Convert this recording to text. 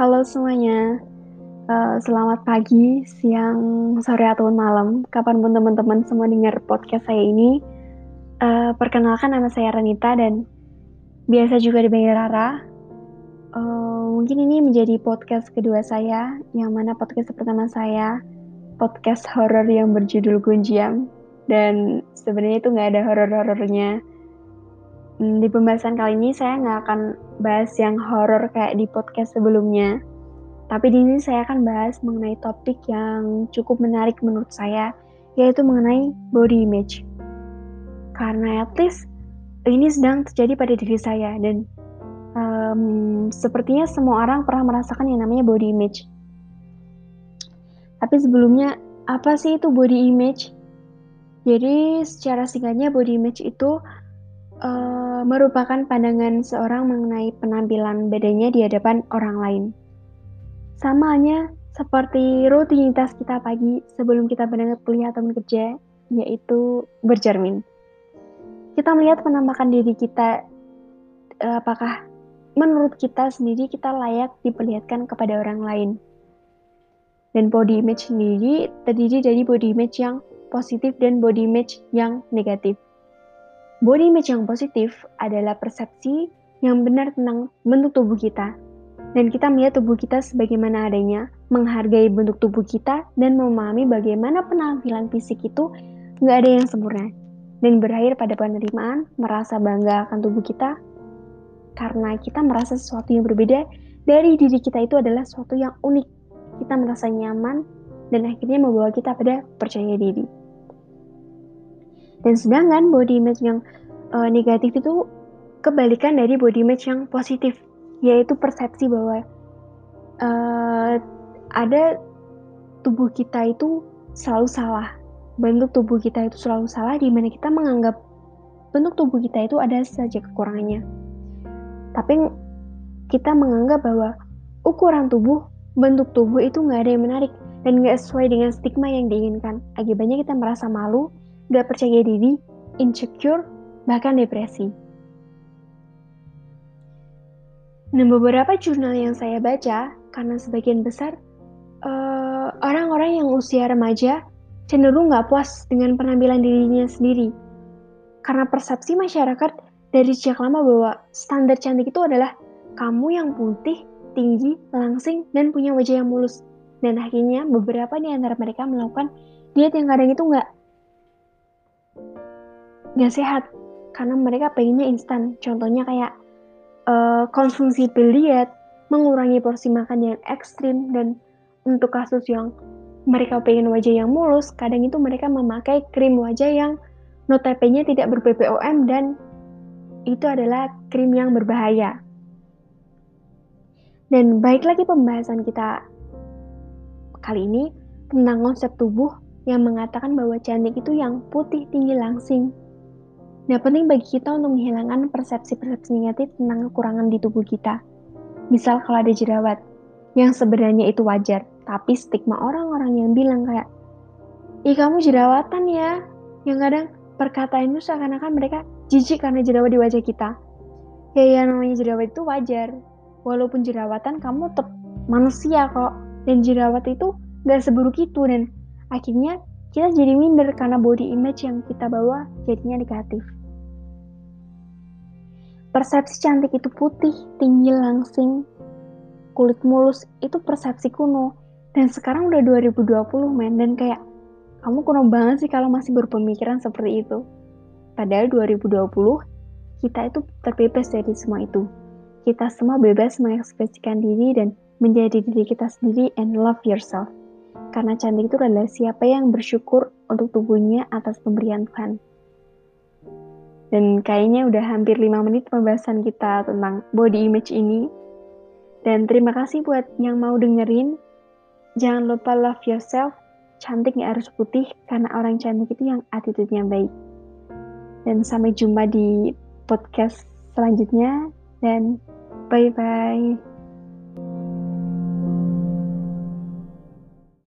Halo semuanya, uh, selamat pagi, siang, sore atau malam, kapan pun teman-teman semua dengar podcast saya ini. Uh, perkenalkan nama saya Renita dan biasa juga dipanggil Rara. Uh, mungkin ini menjadi podcast kedua saya, yang mana podcast pertama saya podcast horor yang berjudul Gunjiam dan sebenarnya itu nggak ada horor-horornya di pembahasan kali ini saya nggak akan bahas yang horor kayak di podcast sebelumnya. Tapi di sini saya akan bahas mengenai topik yang cukup menarik menurut saya, yaitu mengenai body image. Karena at least ini sedang terjadi pada diri saya dan um, sepertinya semua orang pernah merasakan yang namanya body image. Tapi sebelumnya, apa sih itu body image? Jadi secara singkatnya body image itu uh, merupakan pandangan seorang mengenai penampilan badannya di hadapan orang lain. Sama halnya seperti rutinitas kita pagi sebelum kita berangkat kuliah atau bekerja, yaitu bercermin. Kita melihat penampakan diri kita, uh, apakah menurut kita sendiri kita layak diperlihatkan kepada orang lain. Dan body image sendiri terdiri dari body image yang positif dan body image yang negatif. Body image yang positif adalah persepsi yang benar tentang bentuk tubuh kita. Dan kita melihat tubuh kita sebagaimana adanya, menghargai bentuk tubuh kita, dan memahami bagaimana penampilan fisik itu nggak ada yang sempurna. Dan berakhir pada penerimaan, merasa bangga akan tubuh kita, karena kita merasa sesuatu yang berbeda dari diri kita itu adalah sesuatu yang unik. Kita merasa nyaman, dan akhirnya membawa kita pada percaya diri. Dan sedangkan body image yang uh, negatif itu kebalikan dari body image yang positif, yaitu persepsi bahwa uh, ada tubuh kita itu selalu salah. Bentuk tubuh kita itu selalu salah di mana kita menganggap bentuk tubuh kita itu ada saja kekurangannya. Tapi kita menganggap bahwa ukuran tubuh, bentuk tubuh itu nggak ada yang menarik dan nggak sesuai dengan stigma yang diinginkan. Akibatnya kita merasa malu gak percaya diri, insecure, bahkan depresi. Nah, beberapa jurnal yang saya baca, karena sebagian besar uh, orang-orang yang usia remaja cenderung gak puas dengan penampilan dirinya sendiri. Karena persepsi masyarakat dari sejak lama bahwa standar cantik itu adalah kamu yang putih, tinggi, langsing, dan punya wajah yang mulus. Dan akhirnya beberapa di antara mereka melakukan diet yang kadang itu nggak nggak sehat karena mereka pengennya instan. Contohnya kayak uh, konsumsi diet, mengurangi porsi makan yang ekstrim, dan untuk kasus yang mereka pengen wajah yang mulus, kadang itu mereka memakai krim wajah yang notabene tidak ber-BPOM dan itu adalah krim yang berbahaya. Dan baik lagi pembahasan kita kali ini tentang konsep tubuh yang mengatakan bahwa cantik itu yang putih, tinggi, langsing, Nah, penting bagi kita untuk menghilangkan persepsi-persepsi negatif tentang kekurangan di tubuh kita. Misal kalau ada jerawat, yang sebenarnya itu wajar, tapi stigma orang-orang yang bilang kayak, ih kamu jerawatan ya, yang kadang perkataan itu seakan-akan mereka jijik karena jerawat di wajah kita. Ya yang namanya jerawat itu wajar, walaupun jerawatan kamu tetap manusia kok, dan jerawat itu gak seburuk itu, dan akhirnya kita jadi minder karena body image yang kita bawa jadinya negatif. Persepsi cantik itu putih, tinggi, langsing, kulit mulus, itu persepsi kuno. Dan sekarang udah 2020 men, dan kayak kamu kuno banget sih kalau masih berpemikiran seperti itu. Padahal 2020, kita itu terbebas dari semua itu. Kita semua bebas mengekspresikan diri dan menjadi diri kita sendiri and love yourself. Karena cantik itu adalah siapa yang bersyukur untuk tubuhnya atas pemberian Tuhan. Dan kayaknya udah hampir 5 menit pembahasan kita tentang body image ini. Dan terima kasih buat yang mau dengerin. Jangan lupa love yourself. Cantik gak harus putih, karena orang cantik itu yang attitude-nya baik. Dan sampai jumpa di podcast selanjutnya. Dan bye-bye.